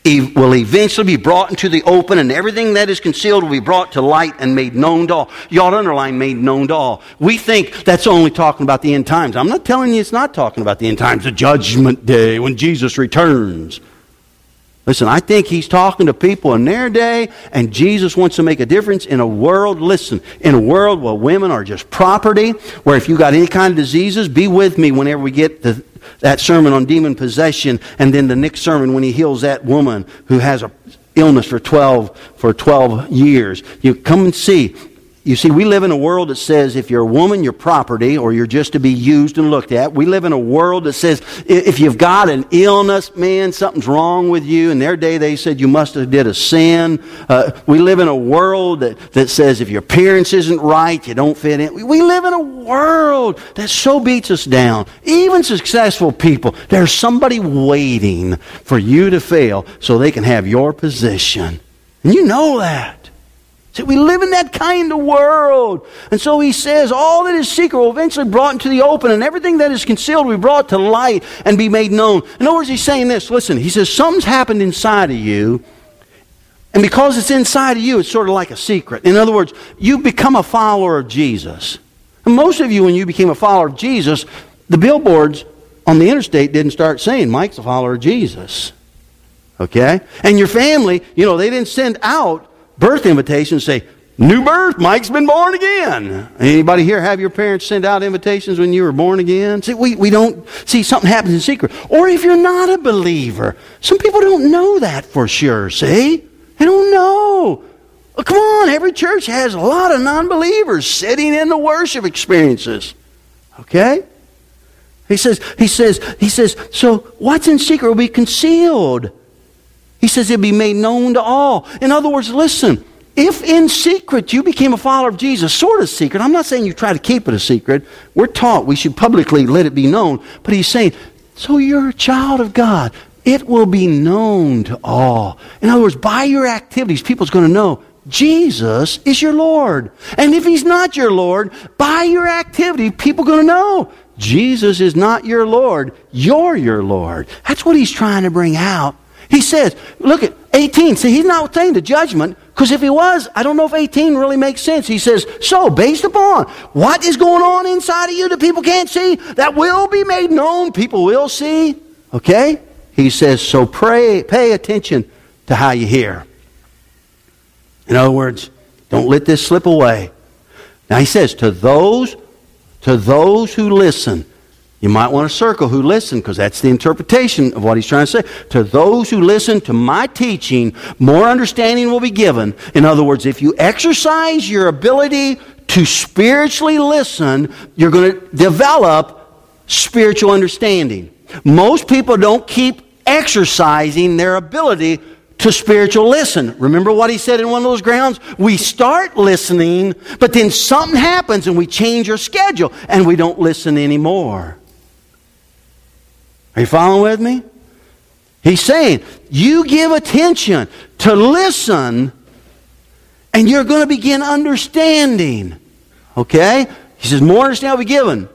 will eventually be brought into the open, and everything that is concealed will be brought to light and made known to all. You ought to underline made known to all. We think that's only talking about the end times. I'm not telling you it's not talking about the end times, the judgment day when Jesus returns. Listen, I think he's talking to people in their day, and Jesus wants to make a difference in a world, listen, in a world where women are just property, where if you got any kind of diseases, be with me whenever we get the, that sermon on demon possession, and then the next sermon when he heals that woman who has a illness for 12, for 12 years. You come and see. You see, we live in a world that says if you're a woman, you're property, or you're just to be used and looked at. We live in a world that says if you've got an illness, man, something's wrong with you. In their day, they said you must have did a sin. Uh, we live in a world that, that says if your appearance isn't right, you don't fit in. We live in a world that so beats us down. Even successful people, there's somebody waiting for you to fail so they can have your position. And you know that. See, we live in that kind of world. And so he says, all that is secret will eventually brought into the open, and everything that is concealed will be brought to light and be made known. In other words, he's saying this listen, he says, something's happened inside of you. And because it's inside of you, it's sort of like a secret. In other words, you've become a follower of Jesus. And most of you, when you became a follower of Jesus, the billboards on the interstate didn't start saying, Mike's a follower of Jesus. Okay? And your family, you know, they didn't send out birth invitations say, New birth, Mike's been born again. Anybody here have your parents send out invitations when you were born again? See, we, we don't see something happens in secret. Or if you're not a believer, some people don't know that for sure, see? They don't know. Well, come on, every church has a lot of non believers sitting in the worship experiences. Okay? He says, he says, he says, so what's in secret will be concealed. He says it'll be made known to all. In other words, listen, if in secret you became a follower of Jesus, sort of secret, I'm not saying you try to keep it a secret. We're taught we should publicly let it be known. But he's saying, so you're a child of God. It will be known to all. In other words, by your activities, people's going to know Jesus is your Lord. And if he's not your Lord, by your activity, people are going to know Jesus is not your Lord. You're your Lord. That's what he's trying to bring out he says, look at 18. See, he's not saying the judgment, because if he was, I don't know if 18 really makes sense. He says, so based upon what is going on inside of you that people can't see, that will be made known, people will see. Okay? He says, so pray, pay attention to how you hear. In other words, don't let this slip away. Now he says, to those, to those who listen, you might want to circle who listen because that's the interpretation of what he's trying to say. To those who listen to my teaching, more understanding will be given. In other words, if you exercise your ability to spiritually listen, you're going to develop spiritual understanding. Most people don't keep exercising their ability to spiritual listen. Remember what he said in one of those grounds? We start listening, but then something happens and we change our schedule and we don't listen anymore. Are you following with me? He's saying, you give attention to listen, and you're going to begin understanding. Okay? He says, more understanding will be given.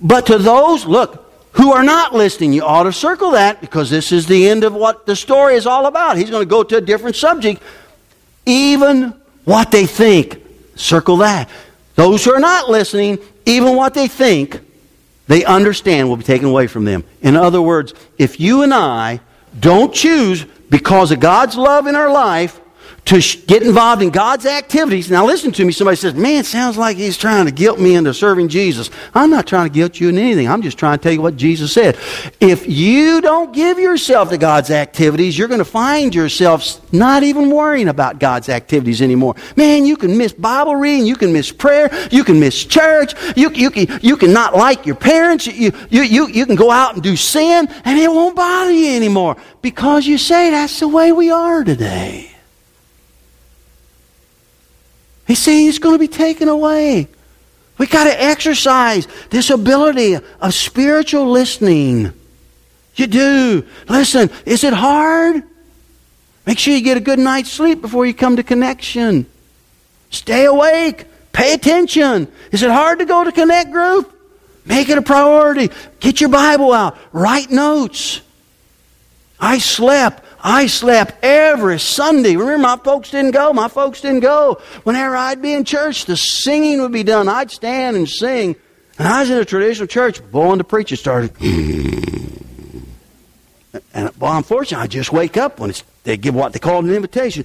But to those, look, who are not listening, you ought to circle that because this is the end of what the story is all about. He's going to go to a different subject. Even what they think, circle that. Those who are not listening, even what they think, they understand will be taken away from them. In other words, if you and I don't choose because of God's love in our life to get involved in God's activities. Now, listen to me. Somebody says, Man, it sounds like he's trying to guilt me into serving Jesus. I'm not trying to guilt you in anything. I'm just trying to tell you what Jesus said. If you don't give yourself to God's activities, you're going to find yourself not even worrying about God's activities anymore. Man, you can miss Bible reading. You can miss prayer. You can miss church. You, you, can, you can not like your parents. You, you, you, you can go out and do sin, and it won't bother you anymore because you say that's the way we are today. He's saying it's going to be taken away. We got to exercise this ability of spiritual listening. You do. Listen, is it hard? Make sure you get a good night's sleep before you come to connection. Stay awake. Pay attention. Is it hard to go to connect group? Make it a priority. Get your Bible out. Write notes. I slept I slept every Sunday. Remember, my folks didn't go. My folks didn't go. Whenever I'd be in church, the singing would be done. I'd stand and sing. And I was in a traditional church. Boy, when the preacher started. And well, unfortunately, I just wake up when they give what they call an invitation.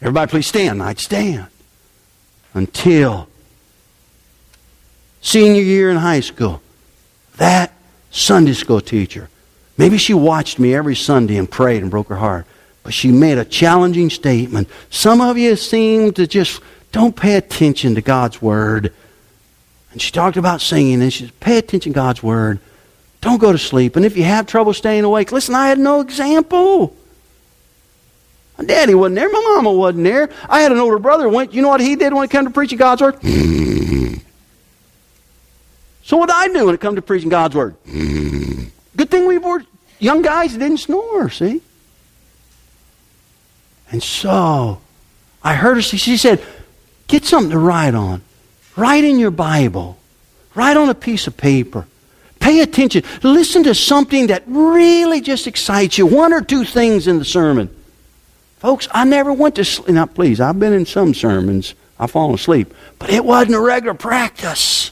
Everybody, please stand. I'd stand until senior year in high school. That Sunday school teacher Maybe she watched me every Sunday and prayed and broke her heart. But she made a challenging statement. Some of you seem to just don't pay attention to God's Word. And she talked about singing, and she said, pay attention to God's Word. Don't go to sleep. And if you have trouble staying awake, listen, I had no example. My daddy wasn't there. My mama wasn't there. I had an older brother. Went, you know what he did when it came to preaching God's Word? so what did I do when it come to preaching God's Word? Good thing we were young guys didn't snore, see? And so I heard her, she said, get something to write on. Write in your Bible. Write on a piece of paper. Pay attention. Listen to something that really just excites you. One or two things in the sermon. Folks, I never went to sleep. Now, please, I've been in some sermons. I've fallen asleep. But it wasn't a regular practice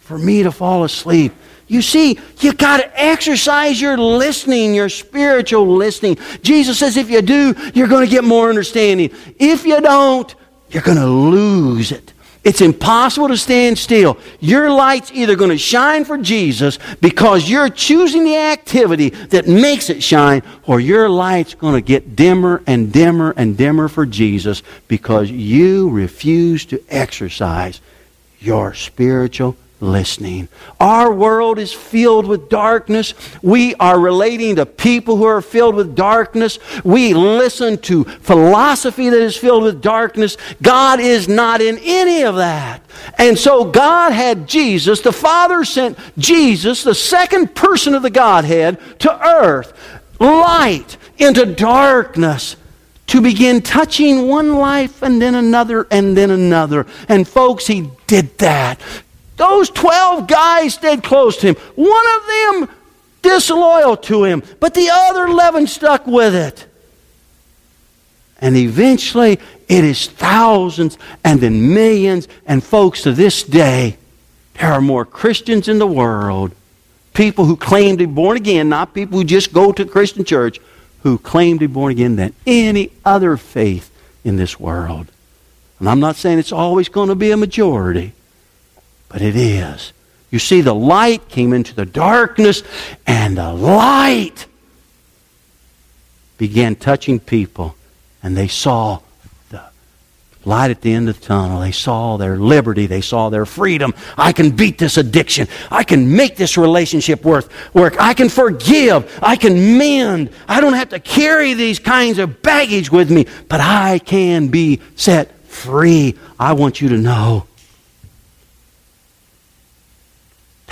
for me to fall asleep. You see, you got to exercise your listening, your spiritual listening. Jesus says if you do, you're going to get more understanding. If you don't, you're going to lose it. It's impossible to stand still. Your light's either going to shine for Jesus because you're choosing the activity that makes it shine, or your light's going to get dimmer and dimmer and dimmer for Jesus because you refuse to exercise your spiritual listening. Our world is filled with darkness. We are relating to people who are filled with darkness. We listen to philosophy that is filled with darkness. God is not in any of that. And so God had Jesus, the Father sent Jesus, the second person of the Godhead, to earth, light into darkness to begin touching one life and then another and then another. And folks, he did that. Those 12 guys stayed close to him. One of them disloyal to him, but the other 11 stuck with it. And eventually, it is thousands and then millions. And folks, to this day, there are more Christians in the world, people who claim to be born again, not people who just go to Christian church, who claim to be born again than any other faith in this world. And I'm not saying it's always going to be a majority, but it is. You see, the light came into the darkness, and the light began touching people, and they saw the light at the end of the tunnel. They saw their liberty. They saw their freedom. I can beat this addiction. I can make this relationship worth work. I can forgive. I can mend. I don't have to carry these kinds of baggage with me, but I can be set free. I want you to know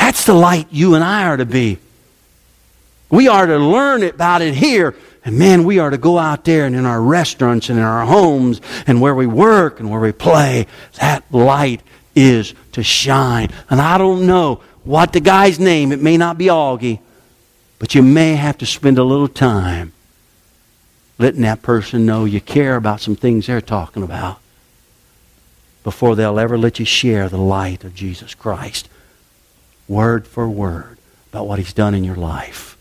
That's the light you and I are to be. We are to learn about it here. And man, we are to go out there and in our restaurants and in our homes and where we work and where we play. That light is to shine. And I don't know what the guy's name, it may not be Augie, but you may have to spend a little time letting that person know you care about some things they're talking about before they'll ever let you share the light of Jesus Christ word for word about what He's done in your life.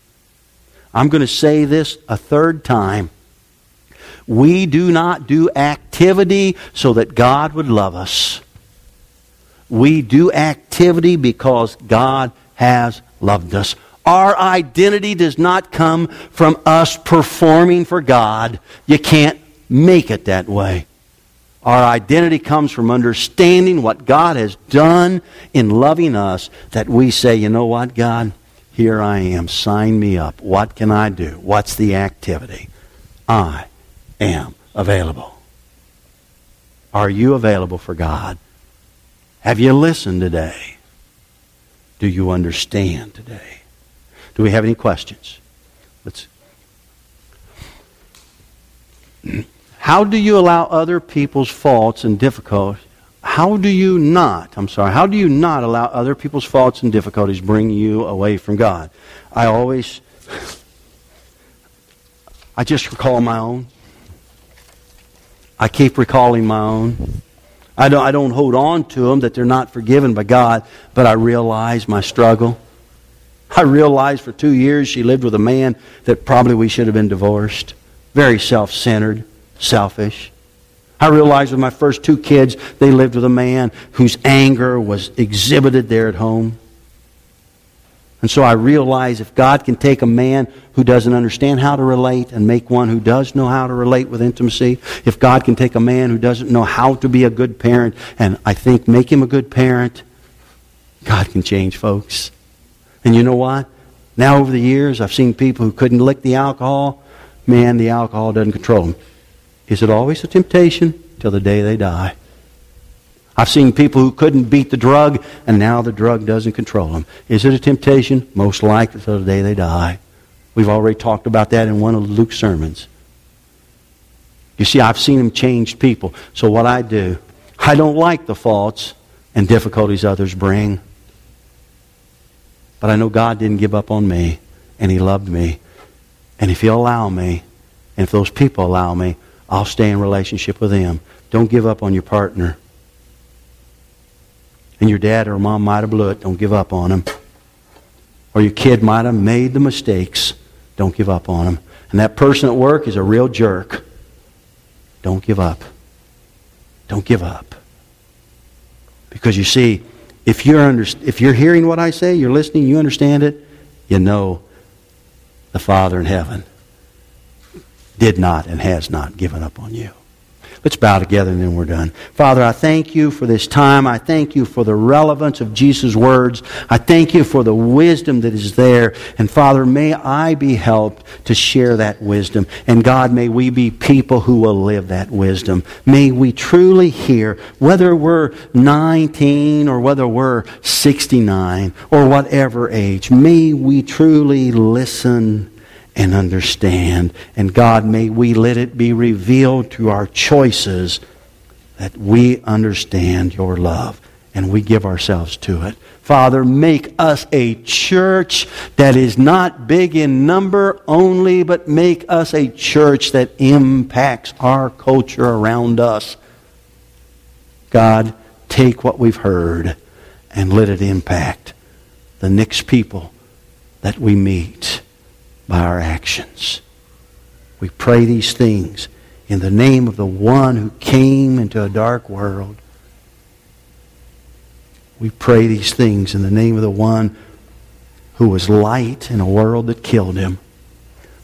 I'm going to say this a third time. We do not do activity so that God would love us. We do activity because God has loved us. Our identity does not come from us performing for God. You can't make it that way. Our identity comes from understanding what God has done in loving us that we say, you know what, God? Here I am. Sign me up. What can I do? What's the activity? I am available. Are you available for God? Have you listened today? Do you understand today? Do we have any questions? Let's. How do you allow other people's faults and difficulties? How do you not, I'm sorry, how do you not allow other people's faults and difficulties bring you away from God? I always, I just recall my own. I keep recalling my own. I don't, I don't hold on to them that they're not forgiven by God, but I realize my struggle. I realized for two years she lived with a man that probably we should have been divorced. Very self centered selfish. I realized with my first two kids, they lived with a man whose anger was exhibited there at home. And so I realize if God can take a man who doesn't understand how to relate and make one who does know how to relate with intimacy, if God can take a man who doesn't know how to be a good parent and I think make him a good parent, God can change folks. And you know what? Now over the years, I've seen people who couldn't lick the alcohol. Man, the alcohol doesn't control them. Is it always a temptation? Till the day they die. I've seen people who couldn't beat the drug, and now the drug doesn't control them. Is it a temptation? Most likely till the day they die. We've already talked about that in one of Luke's sermons. You see, I've seen him change people. So what I do, I don't like the faults and difficulties others bring. But I know God didn't give up on me, and He loved me. And if He'll allow me, and if those people allow me, I'll stay in relationship with them. Don't give up on your partner and your dad or mom might have blew it. Don't give up on them. Or your kid might have made the mistakes. Don't give up on them. And that person at work is a real jerk. Don't give up. Don't give up. Because you see, if you're, under, if you're hearing what I say, you're listening, you understand it, you know the Father in heaven did not and has not given up on you. Let's bow together and then we're done. Father, I thank you for this time. I thank you for the relevance of Jesus' words. I thank you for the wisdom that is there. And Father, may I be helped to share that wisdom. And God, may we be people who will live that wisdom. May we truly hear, whether we're 19 or whether we're 69 or whatever age, may we truly listen and understand. And God, may we let it be revealed to our choices that we understand your love and we give ourselves to it. Father, make us a church that is not big in number only, but make us a church that impacts our culture around us. God, take what we've heard and let it impact the next people that we meet by our actions. We pray these things in the name of the one who came into a dark world. We pray these things in the name of the one who was light in a world that killed him.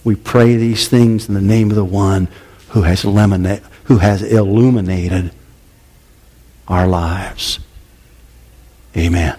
We pray these things in the name of the one who has, who has illuminated our lives. Amen.